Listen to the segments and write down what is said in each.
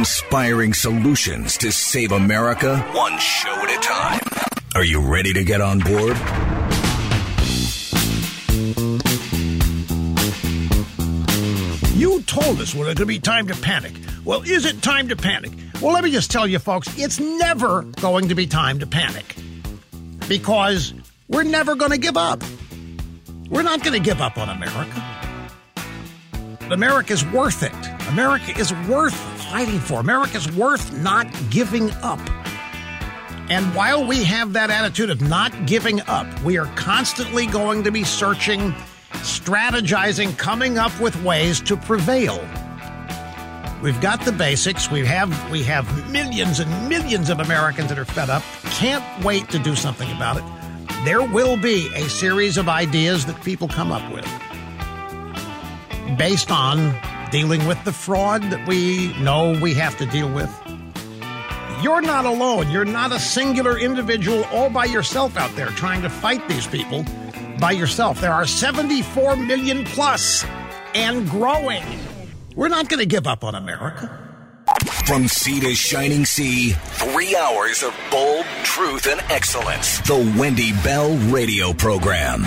Inspiring solutions to save America one show at a time. Are you ready to get on board? You told us when it could be time to panic. Well, is it time to panic? Well, let me just tell you, folks, it's never going to be time to panic because we're never going to give up. We're not going to give up on America. America's worth it. America is worth fighting for. America's worth not giving up. And while we have that attitude of not giving up, we are constantly going to be searching, strategizing, coming up with ways to prevail. We've got the basics. We have we have millions and millions of Americans that are fed up. Can't wait to do something about it. There will be a series of ideas that people come up with based on dealing with the fraud that we know we have to deal with. You're not alone. You're not a singular individual all by yourself out there trying to fight these people by yourself. There are 74 million plus and growing. We're not going to give up on America. From sea to shining sea, three hours of bold truth and excellence. The Wendy Bell Radio Program.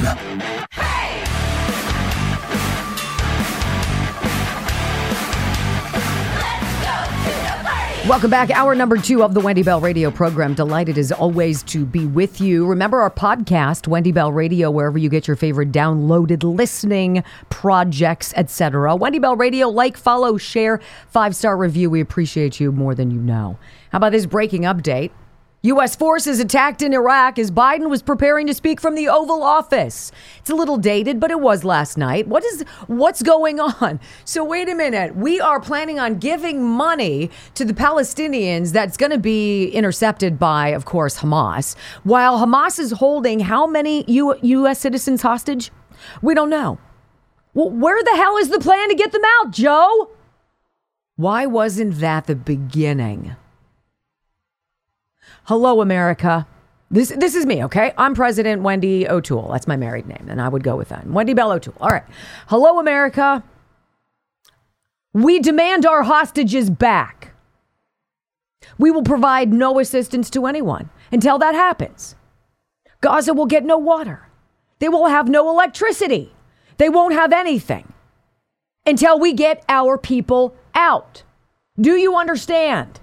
Welcome back. Hour number two of the Wendy Bell Radio program. Delighted as always to be with you. Remember our podcast, Wendy Bell Radio, wherever you get your favorite downloaded listening projects, etc. Wendy Bell Radio, like, follow, share, five star review. We appreciate you more than you know. How about this breaking update? U.S. forces attacked in Iraq as Biden was preparing to speak from the Oval Office. It's a little dated, but it was last night. What is what's going on? So wait a minute. We are planning on giving money to the Palestinians that's going to be intercepted by, of course, Hamas. While Hamas is holding how many U- U.S. citizens hostage? We don't know. Well, where the hell is the plan to get them out, Joe? Why wasn't that the beginning? Hello, America. This this is me, okay? I'm President Wendy O'Toole. That's my married name, and I would go with that. Wendy Bell O'Toole. All right. Hello, America. We demand our hostages back. We will provide no assistance to anyone until that happens. Gaza will get no water. They will have no electricity. They won't have anything until we get our people out. Do you understand?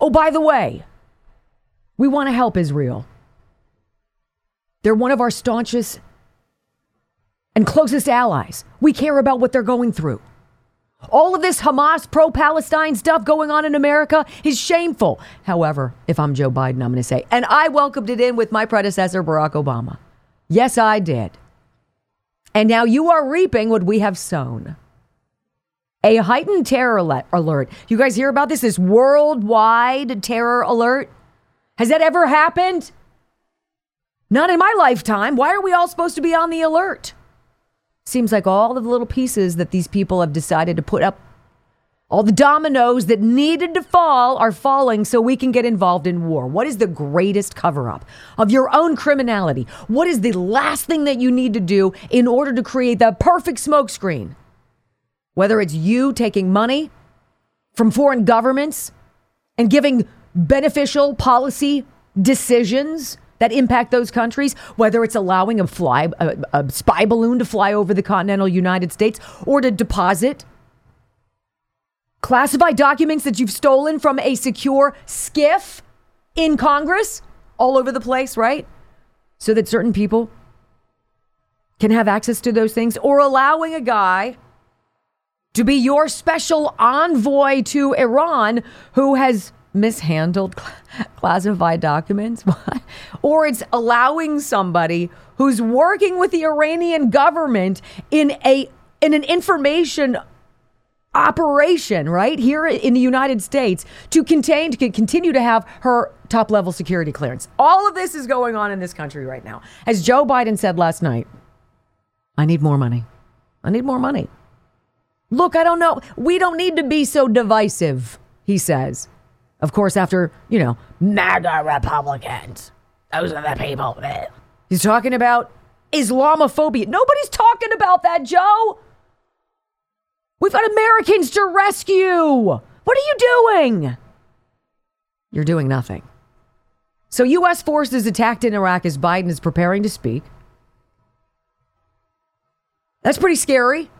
Oh, by the way, we want to help Israel. They're one of our staunchest and closest allies. We care about what they're going through. All of this Hamas pro Palestine stuff going on in America is shameful. However, if I'm Joe Biden, I'm going to say, and I welcomed it in with my predecessor, Barack Obama. Yes, I did. And now you are reaping what we have sown. A heightened terror alert. You guys hear about this? This worldwide terror alert? Has that ever happened? Not in my lifetime. Why are we all supposed to be on the alert? Seems like all of the little pieces that these people have decided to put up, all the dominoes that needed to fall are falling so we can get involved in war. What is the greatest cover up of your own criminality? What is the last thing that you need to do in order to create the perfect smokescreen? Whether it's you taking money from foreign governments and giving beneficial policy decisions that impact those countries, whether it's allowing a fly a, a, spy balloon to fly over the continental United States or to deposit classified documents that you've stolen from a secure SCIF in Congress all over the place, right? So that certain people can have access to those things or allowing a guy to be your special envoy to Iran who has mishandled classified documents or it's allowing somebody who's working with the Iranian government in a in an information operation right here in the United States to contain to continue to have her top level security clearance. All of this is going on in this country right now. As Joe Biden said last night, I need more money. I need more money. Look, I don't know. We don't need to be so divisive, he says. Of course, after, you know, MAGA Republicans. Those are the people. He's talking about Islamophobia. Nobody's talking about that, Joe. We've got Americans to rescue. What What are you doing? You're doing nothing. So, U.S. forces attacked in Iraq as Biden is preparing to speak. That's pretty scary.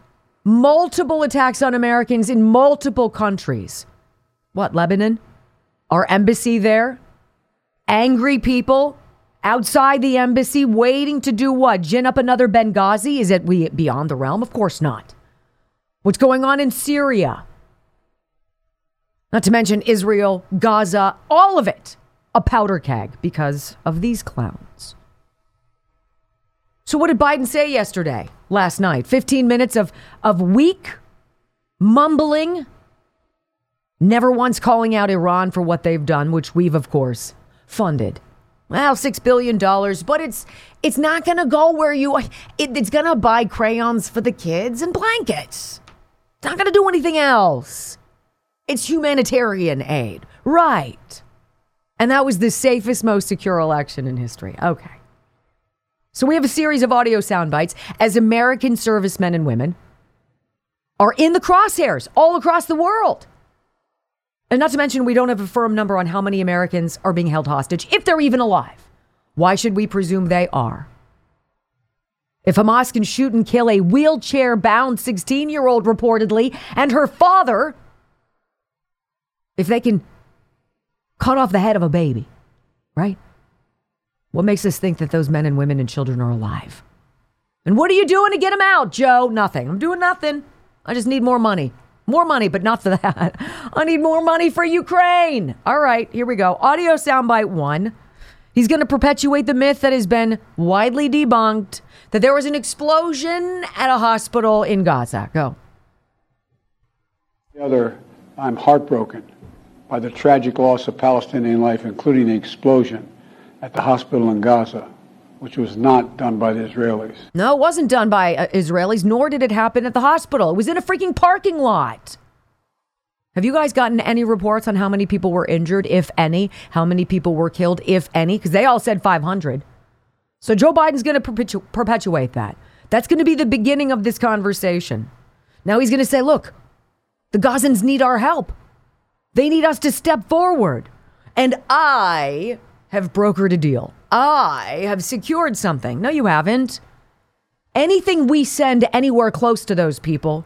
Multiple attacks on Americans in multiple countries. What, Lebanon? Our embassy there? Angry people outside the embassy waiting to do what? Gin up another Benghazi? Is it we beyond the realm? Of course not. What's going on in Syria? Not to mention Israel, Gaza, all of it a powder keg because of these clowns. So, what did Biden say yesterday, last night? 15 minutes of, of weak mumbling, never once calling out Iran for what they've done, which we've, of course, funded. Well, six billion dollars, but it's it's not going to go where you. It, it's going to buy crayons for the kids and blankets. It's not going to do anything else. It's humanitarian aid, right? And that was the safest, most secure election in history. Okay. So we have a series of audio sound bites as American servicemen and women are in the crosshairs all across the world. And not to mention, we don't have a firm number on how many Americans are being held hostage, if they're even alive. Why should we presume they are? If Hamas can shoot and kill a wheelchair bound 16 year old, reportedly, and her father, if they can cut off the head of a baby, right? What makes us think that those men and women and children are alive? And what are you doing to get them out, Joe? Nothing. I'm doing nothing. I just need more money. More money, but not for that. I need more money for Ukraine. All right, here we go. Audio soundbite one. He's going to perpetuate the myth that has been widely debunked that there was an explosion at a hospital in Gaza. Go. The other, I'm heartbroken by the tragic loss of Palestinian life, including the explosion at the hospital in Gaza, which was not done by the Israelis. No, it wasn't done by uh, Israelis, nor did it happen at the hospital. It was in a freaking parking lot. Have you guys gotten any reports on how many people were injured, if any? How many people were killed, if any? Because they all said 500. So Joe Biden's going to perpetu- perpetuate that. That's going to be the beginning of this conversation. Now he's going to say, look, the Gazans need our help. They need us to step forward. And I have brokered a deal. I have secured something. No, you haven't. Anything we send anywhere close to those people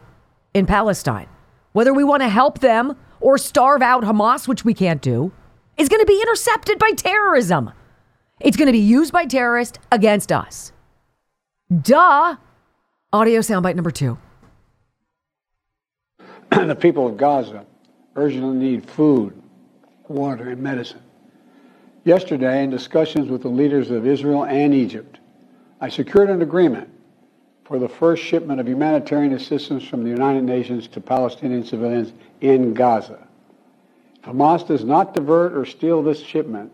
in Palestine, whether we want to help them or starve out Hamas, which we can't do, is going to be intercepted by terrorism. It's going to be used by terrorists against us. Duh. Audio soundbite number two. the people of Gaza urgently need food, water, and medicine. Yesterday, in discussions with the leaders of Israel and Egypt, I secured an agreement for the first shipment of humanitarian assistance from the United Nations to Palestinian civilians in Gaza. If Hamas does not divert or steal this shipment,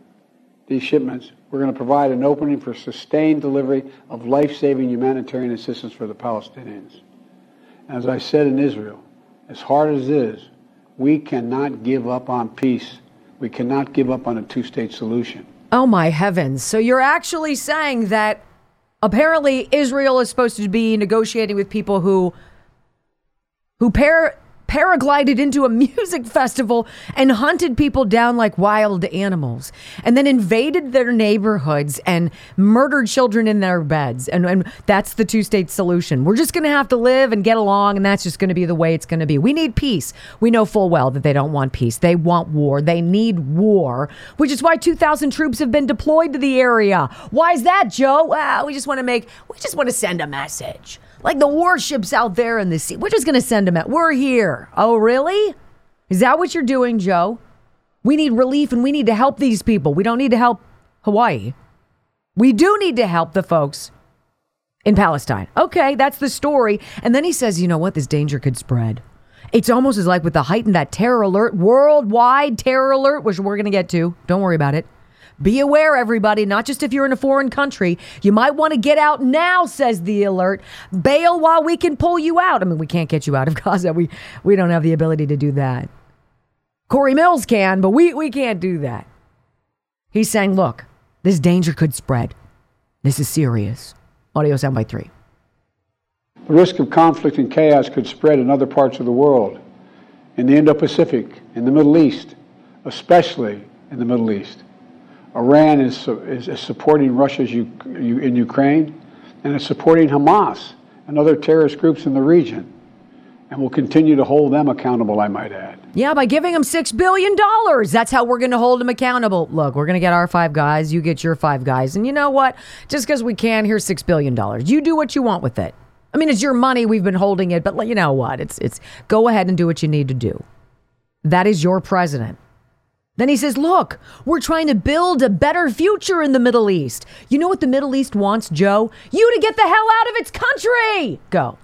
these shipments, we're going to provide an opening for sustained delivery of life-saving humanitarian assistance for the Palestinians. As I said in Israel, as hard as it is, we cannot give up on peace. We cannot give up on a two state solution. Oh, my heavens. So you're actually saying that apparently Israel is supposed to be negotiating with people who who pair paraglided into a music festival and hunted people down like wild animals and then invaded their neighborhoods and murdered children in their beds. And, and that's the two state solution. We're just going to have to live and get along, and that's just going to be the way it's going to be. We need peace. We know full well that they don't want peace. They want war. They need war, which is why 2,000 troops have been deployed to the area. Why is that, Joe? Well, we just want to make, we just want to send a message. Like the warships out there in the sea. We're just going to send them out. We're here. Oh, really? Is that what you're doing, Joe? We need relief and we need to help these people. We don't need to help Hawaii. We do need to help the folks in Palestine. Okay, that's the story. And then he says, you know what? This danger could spread. It's almost as like with the heightened that terror alert, worldwide terror alert, which we're going to get to. Don't worry about it. Be aware, everybody, not just if you're in a foreign country. You might want to get out now, says the alert. Bail while we can pull you out. I mean, we can't get you out of Gaza. We, we don't have the ability to do that. Corey Mills can, but we, we can't do that. He's saying, look, this danger could spread. This is serious. Audio soundbite three. The risk of conflict and chaos could spread in other parts of the world. in the Indo Pacific, in the Middle East, especially in the Middle East. Iran is, is, is supporting Russia's U, U, in Ukraine and is supporting Hamas and other terrorist groups in the region and we'll continue to hold them accountable, I might add. Yeah, by giving them $6 billion. That's how we're going to hold them accountable. Look, we're going to get our five guys, you get your five guys. And you know what? Just because we can, here's $6 billion. You do what you want with it. I mean, it's your money. We've been holding it, but you know what? It's, it's go ahead and do what you need to do. That is your president. Then he says, Look, we're trying to build a better future in the Middle East. You know what the Middle East wants, Joe? You to get the hell out of its country. Go.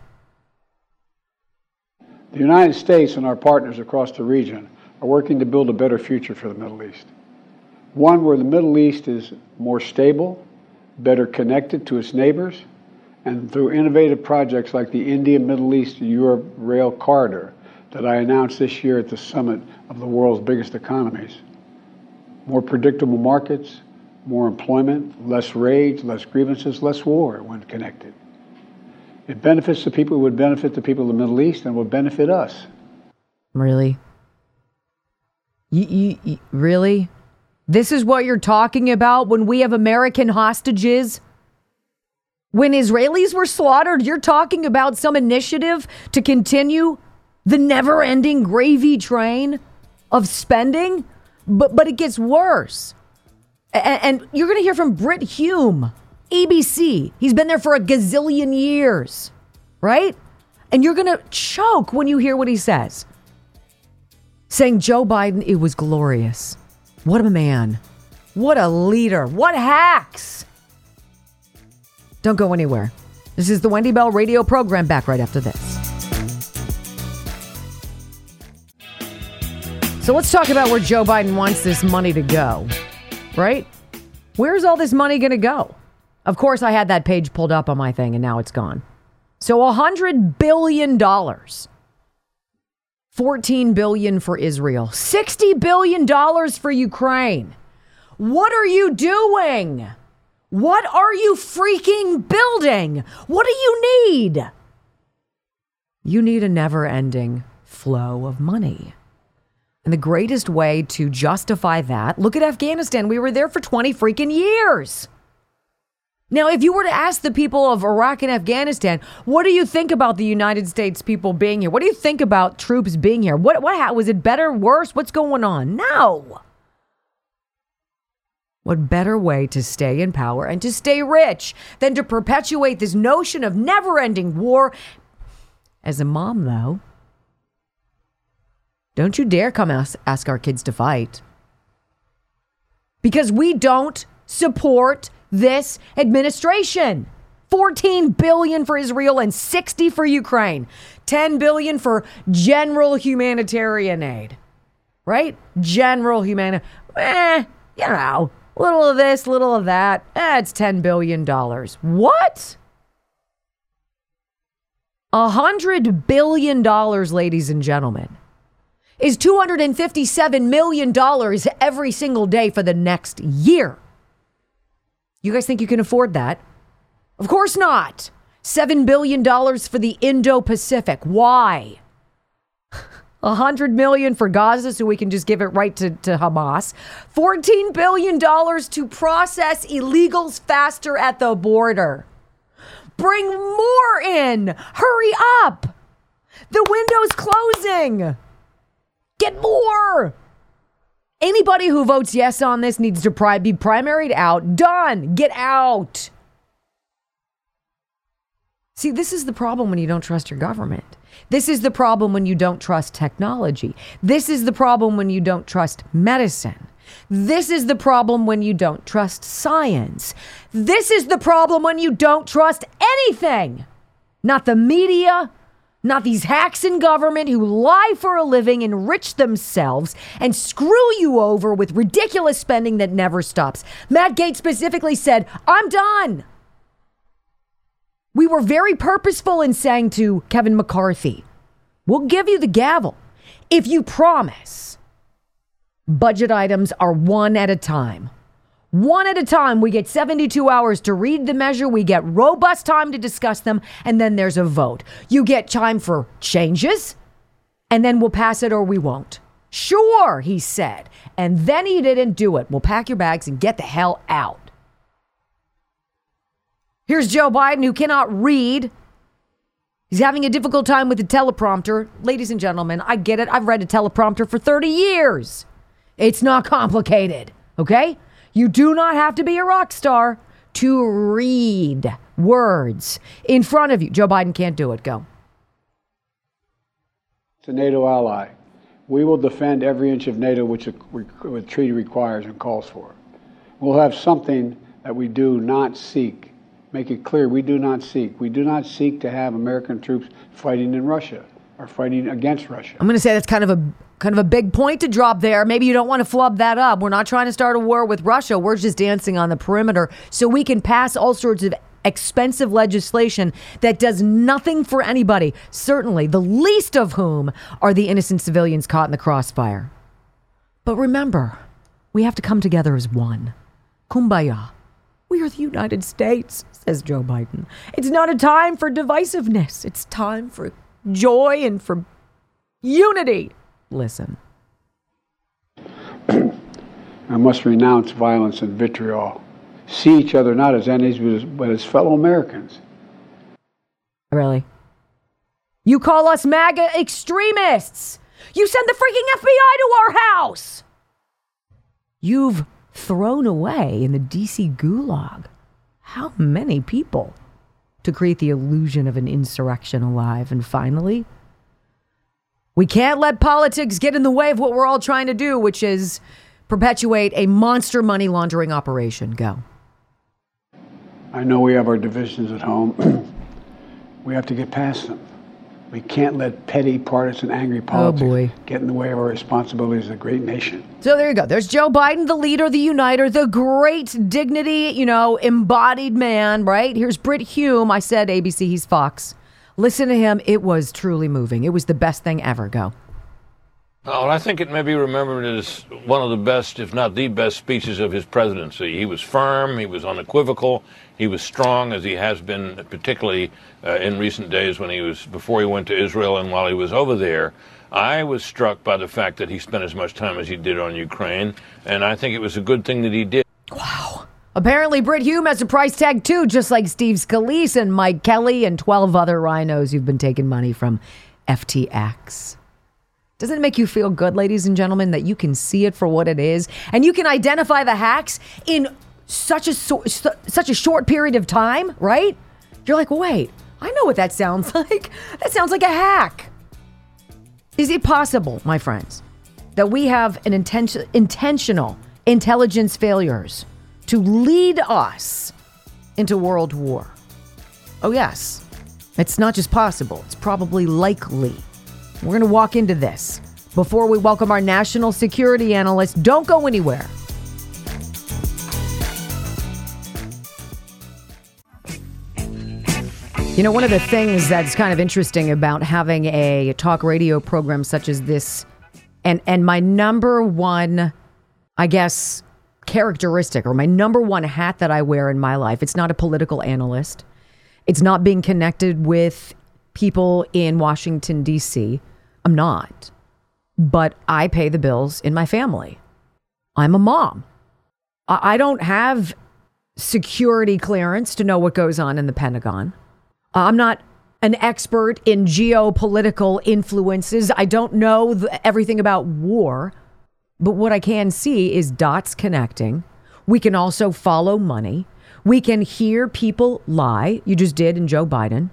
The United States and our partners across the region are working to build a better future for the Middle East. One where the Middle East is more stable, better connected to its neighbors, and through innovative projects like the India Middle East Europe Rail Corridor that I announced this year at the summit of the world's biggest economies. More predictable markets, more employment, less rage, less grievances, less war when connected. It benefits the people, it would benefit the people of the Middle East, and would benefit us. Really? You, you, you, really? This is what you're talking about when we have American hostages? When Israelis were slaughtered, you're talking about some initiative to continue the never ending gravy train of spending? But, but it gets worse. And, and you're going to hear from Brit Hume ABC. He's been there for a gazillion years, right? And you're going to choke when you hear what he says. Saying Joe Biden, it was glorious. What a man. What a leader. What hacks. Don't go anywhere. This is the Wendy Bell radio program back right after this. So let's talk about where Joe Biden wants this money to go, right? Where's all this money going to go? Of course, I had that page pulled up on my thing and now it's gone. So a $100 billion. 14 billion for Israel. 60 billion dollars for Ukraine. What are you doing? What are you freaking building? What do you need? You need a never-ending flow of money. And the greatest way to justify that, look at Afghanistan. We were there for 20 freaking years. Now, if you were to ask the people of Iraq and Afghanistan, what do you think about the United States people being here? What do you think about troops being here? What, what was it better, worse? What's going on? No. What better way to stay in power and to stay rich than to perpetuate this notion of never ending war? As a mom, though, don't you dare come ask, ask our kids to fight. Because we don't support this administration. 14 billion for Israel and 60 for Ukraine. 10 billion for general humanitarian aid. Right? General humanitarian. Eh, you know, little of this, little of that. Eh, it's 10 billion dollars. What? A hundred billion dollars, ladies and gentlemen, is $257 million every single day for the next year. You guys think you can afford that? Of course not. $7 billion for the Indo Pacific. Why? A hundred million for Gaza so we can just give it right to, to Hamas. $14 billion to process illegals faster at the border. Bring more in. Hurry up. The window's closing. Get more. Anybody who votes yes on this needs to pri- be primaried out. Done. Get out. See, this is the problem when you don't trust your government. This is the problem when you don't trust technology. This is the problem when you don't trust medicine. This is the problem when you don't trust science. This is the problem when you don't trust anything. Not the media, not these hacks in government who lie for a living, enrich themselves, and screw you over with ridiculous spending that never stops. Matt Gaetz specifically said, I'm done. We were very purposeful in saying to Kevin McCarthy, we'll give you the gavel if you promise budget items are one at a time. One at a time, we get 72 hours to read the measure. We get robust time to discuss them, and then there's a vote. You get time for changes. and then we'll pass it or we won't. Sure, he said. And then he didn't do it. We'll pack your bags and get the hell out. Here's Joe Biden, who cannot read. He's having a difficult time with the teleprompter. Ladies and gentlemen, I get it. I've read a teleprompter for 30 years. It's not complicated, okay? You do not have to be a rock star to read words in front of you. Joe Biden can't do it. Go. It's a NATO ally. We will defend every inch of NATO which the treaty requires and calls for. We'll have something that we do not seek. Make it clear we do not seek. We do not seek to have American troops fighting in Russia or fighting against Russia. I'm going to say that's kind of a kind of a big point to drop there. Maybe you don't want to flub that up. We're not trying to start a war with Russia. We're just dancing on the perimeter so we can pass all sorts of expensive legislation that does nothing for anybody, certainly the least of whom are the innocent civilians caught in the crossfire. But remember, we have to come together as one. Kumbaya. We are the United States, says Joe Biden. It's not a time for divisiveness, it's time for joy and for unity. Listen. I must renounce violence and vitriol see each other not as enemies, but as fellow Americans. Really? You call us MAGA extremists. You send the freaking FBI to our house. You've thrown away in the DC gulag how many people to create the illusion of an insurrection alive? And finally, we can't let politics get in the way of what we're all trying to do, which is perpetuate a monster money laundering operation. Go. I know we have our divisions at home. we have to get past them. We can't let petty, partisan, angry oh, politics oh get in the way of our responsibilities as a great nation. So there you go. There's Joe Biden, the leader, the uniter, the great dignity, you know, embodied man, right? Here's Brit Hume. I said ABC, he's Fox. Listen to him. It was truly moving. It was the best thing ever. Go. Oh, I think it may be remembered as one of the best, if not the best, speeches of his presidency. He was firm, he was unequivocal, he was strong, as he has been, particularly uh, in recent days when he was before he went to Israel and while he was over there. I was struck by the fact that he spent as much time as he did on Ukraine, and I think it was a good thing that he did. Apparently, Brit Hume has a price tag too, just like Steve Scalise and Mike Kelly and 12 other RINOs who've been taking money from FTX. Doesn't it make you feel good, ladies and gentlemen, that you can see it for what it is and you can identify the hacks in such a such a short period of time, right? You're like, "Wait, I know what that sounds like. That sounds like a hack." Is it possible, my friends, that we have an intention, intentional intelligence failures to lead us into world war? Oh, yes. It's not just possible, it's probably likely. We're going to walk into this. Before we welcome our national security analyst, don't go anywhere. You know, one of the things that's kind of interesting about having a talk radio program such as this, and and my number one, I guess, characteristic or my number one hat that I wear in my life, it's not a political analyst. It's not being connected with people in Washington, D.C. I'm not. But I pay the bills in my family. I'm a mom. I don't have security clearance to know what goes on in the Pentagon. I'm not an expert in geopolitical influences. I don't know the, everything about war. But what I can see is dots connecting. We can also follow money. We can hear people lie. You just did in Joe Biden.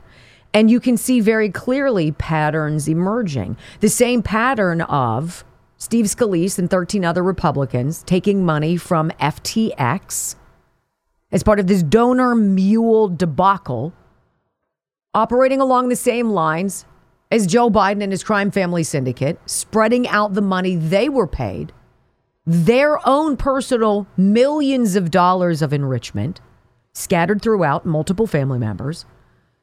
And you can see very clearly patterns emerging. The same pattern of Steve Scalise and 13 other Republicans taking money from FTX as part of this donor mule debacle, operating along the same lines as Joe Biden and his crime family syndicate, spreading out the money they were paid, their own personal millions of dollars of enrichment scattered throughout multiple family members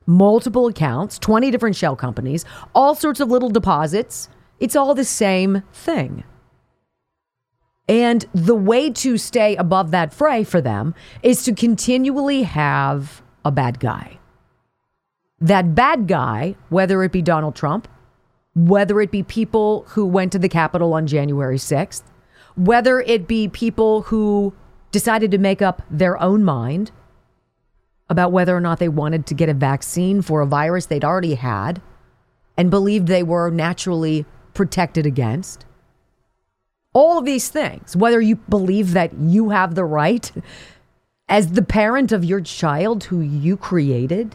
multiple accounts, 20 different shell companies, all sorts of little deposits. It's all the same thing. And the way to stay above that fray for them is to continually have a bad guy. That bad guy, whether it be Donald Trump whether it be people who went to the Capitol on January 6th, whether it be people who decided to make up their own mind about whether or not they wanted to get a vaccine for a virus they'd already had and believed they were naturally protected against. All of these things, whether you believe that you have the right as the parent of your child who you created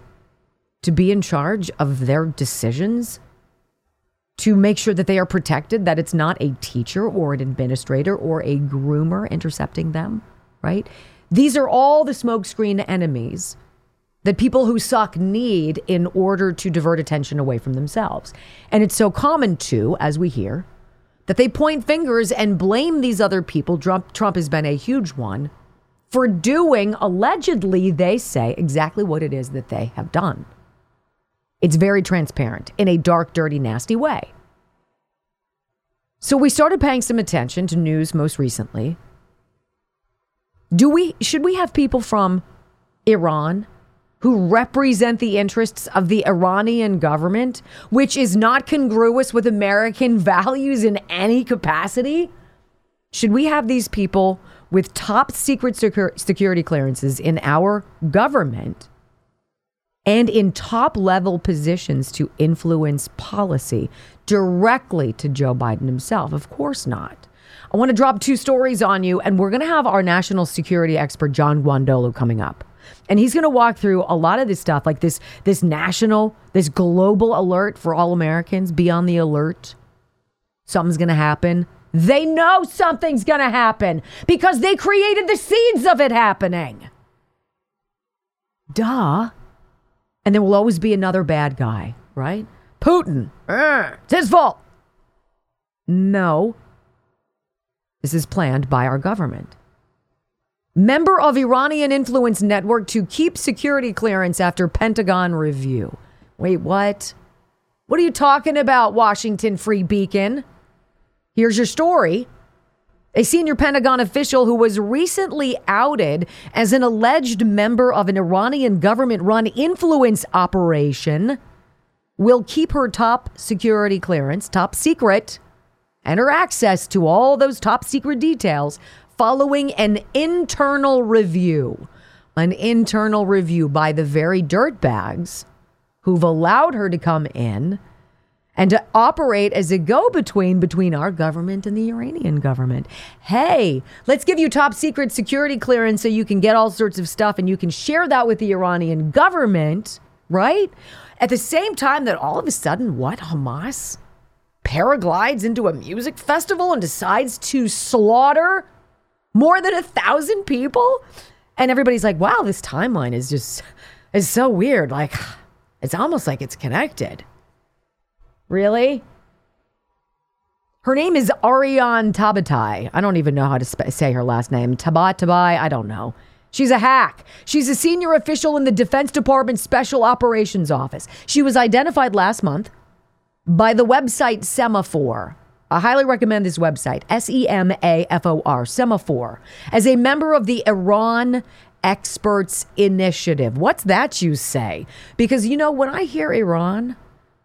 to be in charge of their decisions, to make sure that they are protected, that it's not a teacher or an administrator or a groomer intercepting them, right? These are all the smokescreen enemies that people who suck need in order to divert attention away from themselves. And it's so common too, as we hear, that they point fingers and blame these other people. Trump, Trump has been a huge one for doing, allegedly, they say, exactly what it is that they have done. It's very transparent in a dark, dirty, nasty way. So we started paying some attention to news most recently. Do we should we have people from Iran who represent the interests of the Iranian government, which is not congruous with American values in any capacity? Should we have these people with top secret security clearances in our government and in top level positions to influence policy directly to Joe Biden himself? Of course not. I want to drop two stories on you, and we're going to have our national security expert, John Guandolo, coming up. And he's going to walk through a lot of this stuff like this this national this global alert for all americans be on the alert. Something's going to happen. They know something's going to happen because they created the seeds of it happening. Duh and there will always be another bad guy right putin uh, it's his fault no this is planned by our government member of Iranian influence network to keep security clearance after Pentagon review. Wait, what? What are you talking about, Washington Free Beacon? Here's your story. A senior Pentagon official who was recently outed as an alleged member of an Iranian government run influence operation will keep her top security clearance, top secret, and her access to all those top secret details following an internal review, an internal review by the very dirtbags who've allowed her to come in and to operate as a go between between our government and the Iranian government. Hey, let's give you top secret security clearance so you can get all sorts of stuff and you can share that with the Iranian government, right? At the same time that all of a sudden, what, Hamas paraglides into a music festival and decides to slaughter more than a thousand people? And everybody's like, wow, this timeline is just is so weird. Like it's almost like it's connected. Really? Her name is Ariane Tabatai. I don't even know how to sp- say her last name. Tabatabai, I don't know. She's a hack. She's a senior official in the Defense Department Special Operations Office. She was identified last month by the website Semafor. I highly recommend this website, S E M A F O R, Semafor, as a member of the Iran Experts Initiative. What's that you say? Because, you know, when I hear Iran,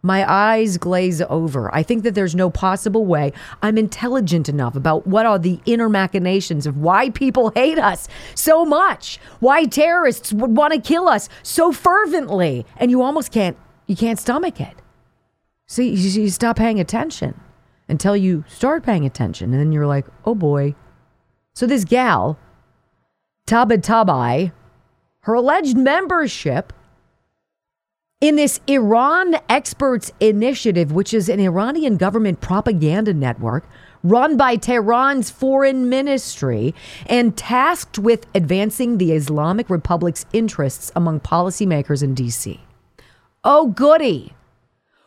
my eyes glaze over. I think that there's no possible way I'm intelligent enough about what are the inner machinations of why people hate us so much, why terrorists would want to kill us so fervently, and you almost can't you can't stomach it. See, you, you stop paying attention until you start paying attention. And then you're like, oh boy. So this gal, Tabatabai, her alleged membership in this Iran Experts Initiative, which is an Iranian government propaganda network run by Tehran's foreign ministry and tasked with advancing the Islamic Republic's interests among policymakers in DC. Oh, goody.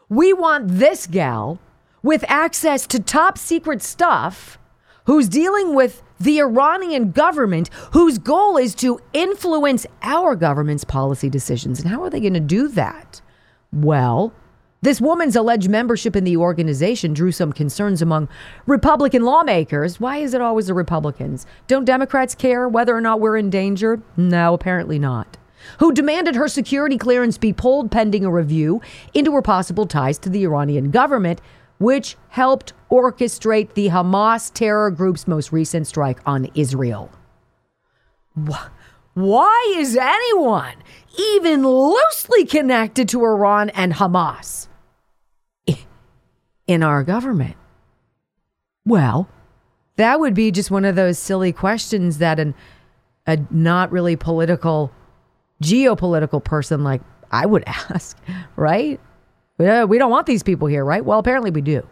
We want this gal with access to top secret stuff who's dealing with the Iranian government whose goal is to influence our government's policy decisions. And how are they going to do that? Well, this woman's alleged membership in the organization drew some concerns among Republican lawmakers. Why is it always the Republicans? Don't Democrats care whether or not we're in danger? No, apparently not. who demanded her security clearance be pulled pending a review into her possible ties to the Iranian government, which helped orchestrate the Hamas terror group's most recent strike on Israel. Why is anyone even loosely connected to Iran and Hamas in our government? Well, that would be just one of those silly questions that an, a not really political, geopolitical person like I would ask, right? We don't want these people here, right? Well, apparently we do.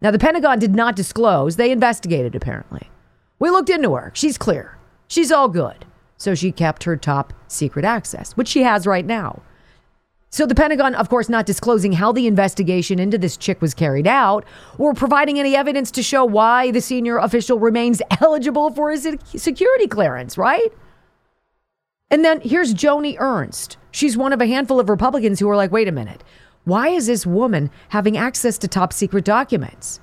Now, the Pentagon did not disclose. They investigated, apparently. We looked into her. She's clear. She's all good. So she kept her top secret access, which she has right now. So the Pentagon, of course, not disclosing how the investigation into this chick was carried out or providing any evidence to show why the senior official remains eligible for his security clearance, right? And then here's Joni Ernst. She's one of a handful of Republicans who are like, wait a minute, why is this woman having access to top secret documents?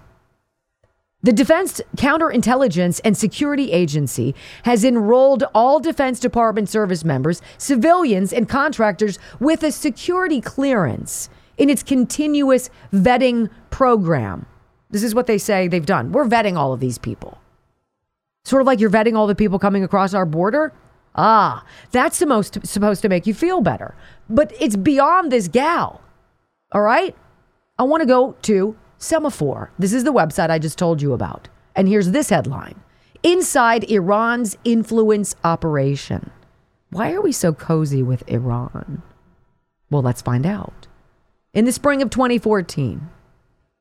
The Defense Counterintelligence and Security Agency has enrolled all Defense Department service members, civilians, and contractors with a security clearance in its continuous vetting program. This is what they say they've done. We're vetting all of these people. Sort of like you're vetting all the people coming across our border. Ah, that's the most supposed to make you feel better. But it's beyond this gal. All right? I want to go to Semafor. This is the website I just told you about. And here's this headline Inside Iran's influence operation. Why are we so cozy with Iran? Well, let's find out. In the spring of 2014,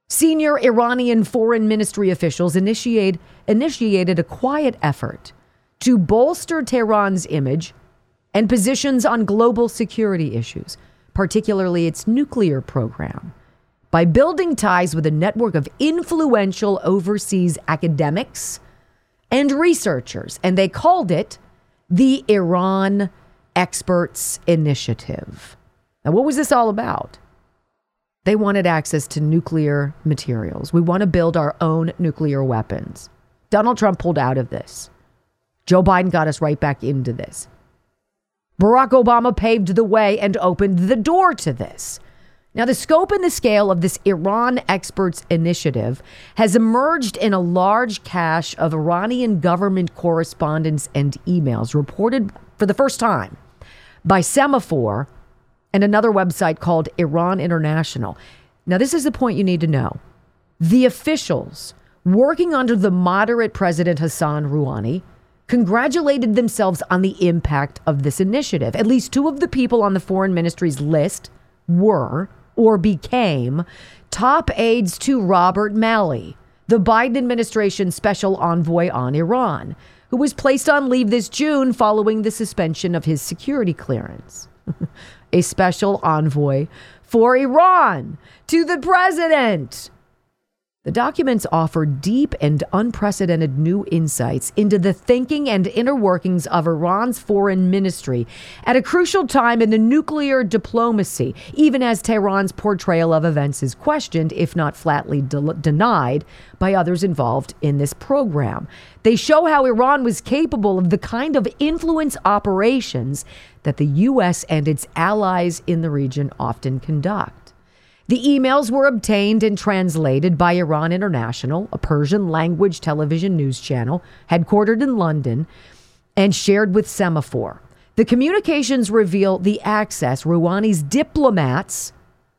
senior Iranian foreign ministry officials initiate, initiated a quiet effort to bolster Tehran's image and positions on global security issues, particularly its nuclear program by building ties with a network of influential overseas academics and researchers. And they called it the Iran Experts Initiative. Now, what was this all about? They wanted access to nuclear materials. We want to build our own nuclear weapons. Donald Trump pulled out of this. Joe Biden got us right back into this. Barack Obama paved the way and opened the door to this. Now, the scope and the scale of this Iran Experts Initiative has emerged in a large cache of Iranian government correspondence and emails reported for the first time by Semafor and another website called Iran International. Now, this is the point you need to know. The officials working under the moderate President Hassan Rouhani congratulated themselves on the impact of this initiative. At least two of the people on the foreign ministry's list were or became top aides to Robert Malley, the Biden administration's special envoy on Iran, who was placed on leave this June following the suspension of his security clearance. A special envoy for Iran to the president. The documents offer deep and unprecedented new insights into the thinking and inner workings of Iran's foreign ministry at a crucial time in the nuclear diplomacy, even as Tehran's portrayal of events is questioned, if not flatly de- denied, by others involved in this program. They show how Iran was capable of the kind of influence operations that the U.S. and its allies in the region often conduct. The emails were obtained and translated by Iran International, a Persian language television news channel headquartered in London, and shared with Semafor. The communications reveal the access Rouhani's diplomats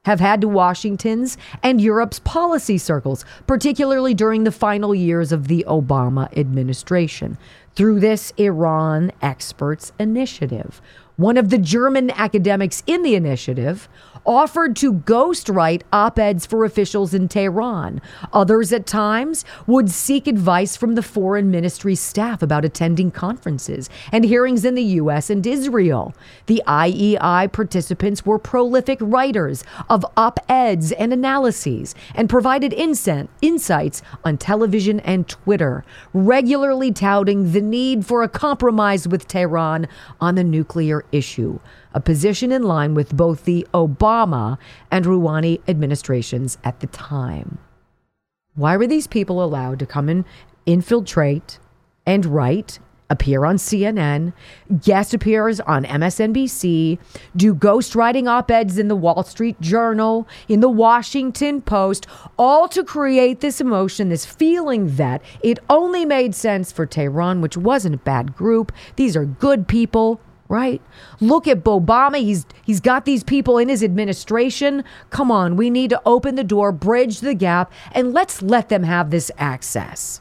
have had to Washington's and Europe's policy circles, particularly during the final years of the Obama administration, through this Iran Experts Initiative. One of the German academics in the initiative offered to ghostwrite op eds for officials in Tehran. Others at times would seek advice from the foreign ministry staff about attending conferences and hearings in the U.S. and Israel. The IEI participants were prolific writers of op eds and analyses and provided insights on television and Twitter, regularly touting the need for a compromise with Tehran on the nuclear issue a position in line with both the Obama and Rouhani administrations at the time. Why were these people allowed to come and infiltrate and write appear on CNN, guest appears on MSNBC, do ghostwriting op eds in the Wall Street Journal, in the Washington Post, all to create this emotion, this feeling that it only made sense for Tehran, which wasn't a bad group. These are good people. Right? Look at Obama. He's he's got these people in his administration. Come on, we need to open the door, bridge the gap, and let's let them have this access.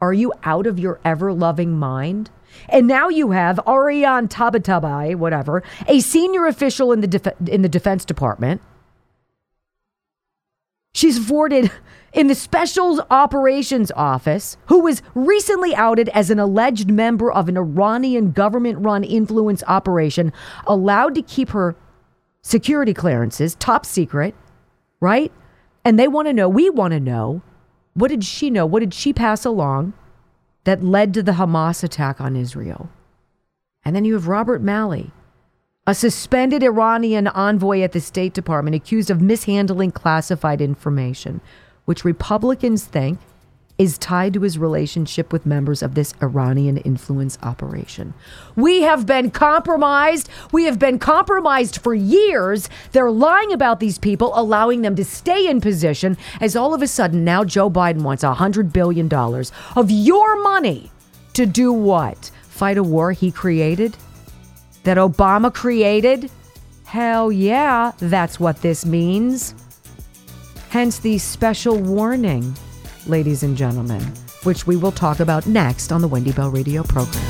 Are you out of your ever loving mind? And now you have Ariane Tabatabai, whatever, a senior official in the def- in the Defense Department. She's afforded in the Special Operations Office, who was recently outed as an alleged member of an Iranian government run influence operation, allowed to keep her security clearances top secret, right? And they want to know, we want to know what did she know? What did she pass along that led to the Hamas attack on Israel? And then you have Robert Malley, a suspended Iranian envoy at the State Department accused of mishandling classified information, which Republicans think is tied to his relationship with members of this Iranian influence operation. We have been compromised. We have been compromised for years. They're lying about these people, allowing them to stay in position, as all of a sudden now Joe Biden wants $100 billion of your money to do what? Fight a war he created? That Obama created? Hell yeah, that's what this means. Hence the special warning ladies and gentlemen, which we will talk about next on the Wendy Bell Radio program.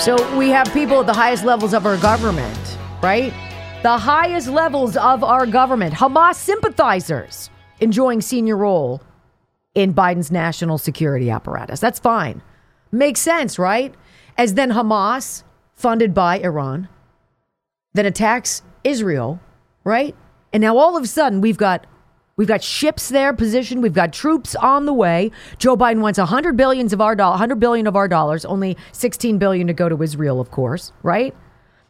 So we have people at the highest levels of our government, right? The highest levels of our government, Hamas sympathizers, enjoying senior role in Biden's national security apparatus. That's fine. Makes sense, right? As then Hamas, funded by Iran, then attacks Israel, right? And now all of a sudden we've got we've got ships there positioned, we've got troops on the way. Joe Biden wants 100 billions of our dollars, 100 billion of our dollars, only 16 billion to go to Israel, of course, right?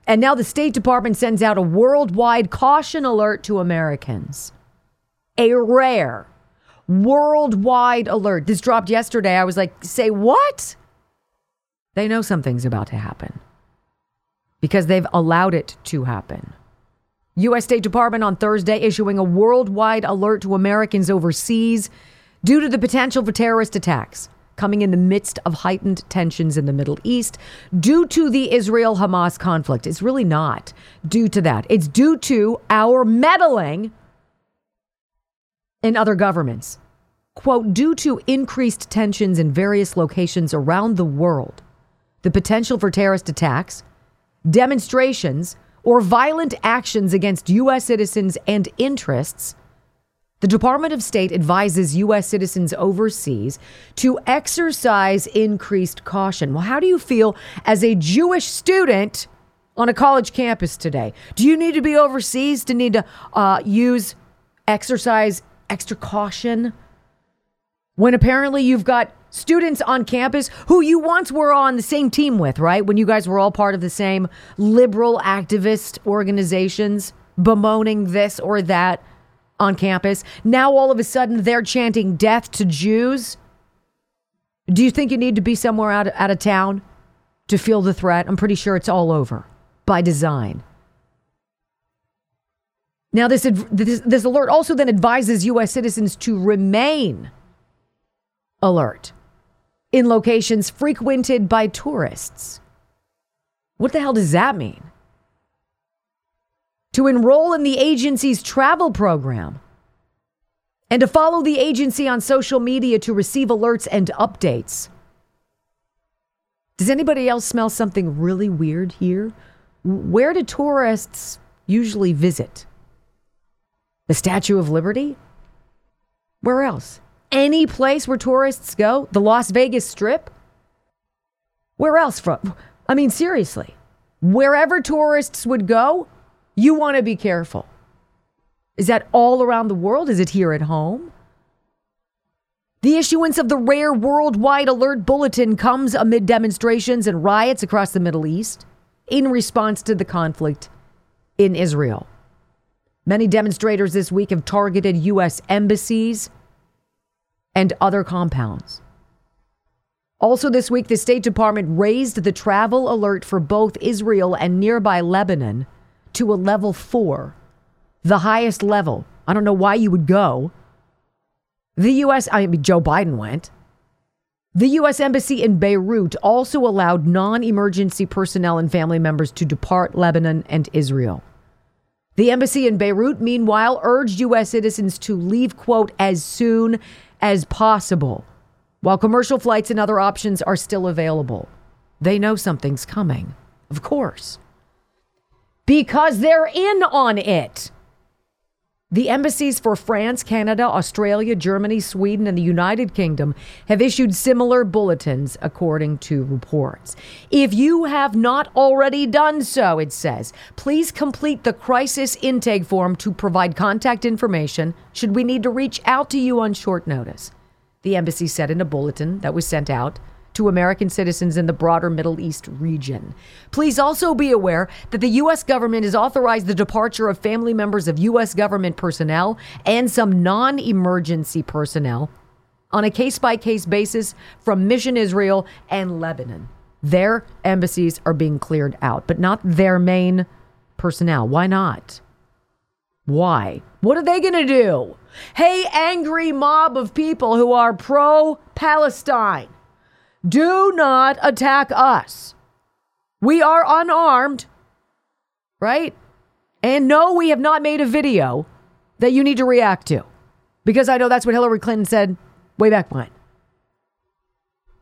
And now the State Department sends out a worldwide caution alert to Americans. A rare worldwide alert. This dropped yesterday. I was like, say what? They know something's about to happen because they've allowed it to happen. U.S. State Department on Thursday issuing a worldwide alert to Americans overseas due to the potential for terrorist attacks coming in the midst of heightened tensions in the Middle East due to the Israel Hamas conflict. It's really not due to that, it's due to our meddling in other governments. Quote, due to increased tensions in various locations around the world, the potential for terrorist attacks, demonstrations, or violent actions against U.S. citizens and interests, the Department of State advises U.S. citizens overseas to exercise increased caution. Well, how do you feel as a Jewish student on a college campus today? Do you need to be overseas to need to uh, use exercise extra caution when apparently you've got students on campus who you once were on the same team with, right? When you guys were all part of the same liberal activist organizations bemoaning this or that on campus. Now all of a sudden they're chanting death to Jews. Do you think you need to be somewhere out, out of town to feel the threat? I'm pretty sure it's all over by design. Now, this, this, this alert also then advises U.S. citizens to remain alert in locations frequented by tourists. What the hell does that mean? To enroll in the agency's travel program and to follow the agency on social media to receive alerts and updates. Does anybody else smell something really weird here? Where do tourists usually visit? The Statue of Liberty? Where else? Any place where tourists go? The Las Vegas Strip? Where else from? I mean, seriously, wherever tourists would go, you want to be careful. Is that all around the world? Is it here at home? The issuance of the rare worldwide alert bulletin comes amid demonstrations and riots across the Middle East in response to the conflict in Israel. Many demonstrators this week have targeted U.S. embassies and other compounds. Also, this week, the State Department raised the travel alert for both Israel and nearby Lebanon to a level four, the highest level. I don't know why you would go. The U.S., I mean, Joe Biden went. The U.S. Embassy in Beirut also allowed non emergency personnel and family members to depart Lebanon and Israel. The embassy in Beirut, meanwhile, urged U.S. citizens to leave, quote, as soon as possible while commercial flights and other options are still available. They know something's coming, of course, because they're in on it. The embassies for France, Canada, Australia, Germany, Sweden, and the United Kingdom have issued similar bulletins, according to reports. If you have not already done so, it says, please complete the crisis intake form to provide contact information should we need to reach out to you on short notice the embassy said in a bulletin that was sent out to American citizens in the broader Middle East region. Please also be aware that the U.S. government has authorized the departure of family members of U.S. government personnel and some non emergency personnel on a case by case basis from Mission Israel and Lebanon. Their embassies are being cleared out, but not their main personnel. Why not? Why? What are they going to do? Hey, angry mob of people who are pro Palestine, do not attack us. We are unarmed, right? And no, we have not made a video that you need to react to because I know that's what Hillary Clinton said way back when.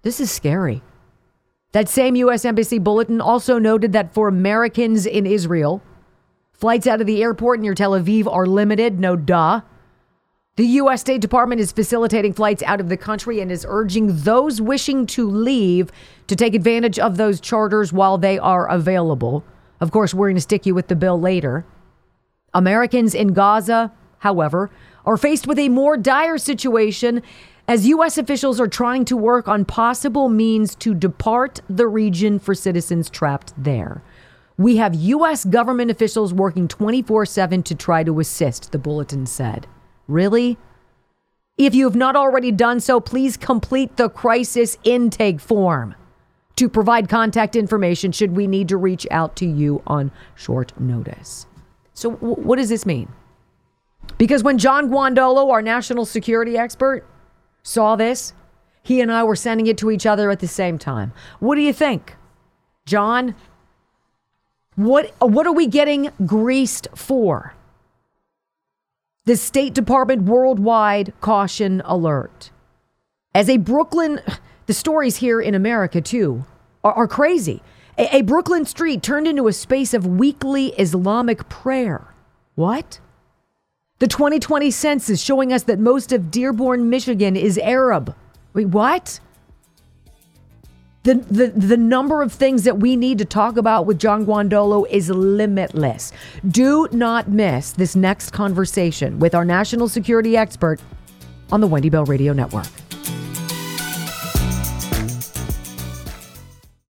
This is scary. That same U.S. Embassy bulletin also noted that for Americans in Israel, flights out of the airport near Tel Aviv are limited, no duh. The U.S. State Department is facilitating flights out of the country and is urging those wishing to leave to take advantage of those charters while they are available. Of course, we're going to stick you with the bill later. Americans in Gaza, however, are faced with a more dire situation as U.S. officials are trying to work on possible means to depart the region for citizens trapped there. We have U.S. government officials working 24 7 to try to assist, the bulletin said. Really? If you have not already done so, please complete the crisis intake form to provide contact information should we need to reach out to you on short notice. So, w- what does this mean? Because when John Guandolo, our national security expert, saw this, he and I were sending it to each other at the same time. What do you think? John, what what are we getting greased for? The State Department worldwide caution alert. As a Brooklyn, the stories here in America too are, are crazy. A, a Brooklyn street turned into a space of weekly Islamic prayer. What? The 2020 census showing us that most of Dearborn, Michigan is Arab. Wait, what? The, the, the number of things that we need to talk about with John Guandolo is limitless. Do not miss this next conversation with our national security expert on the Wendy Bell Radio Network.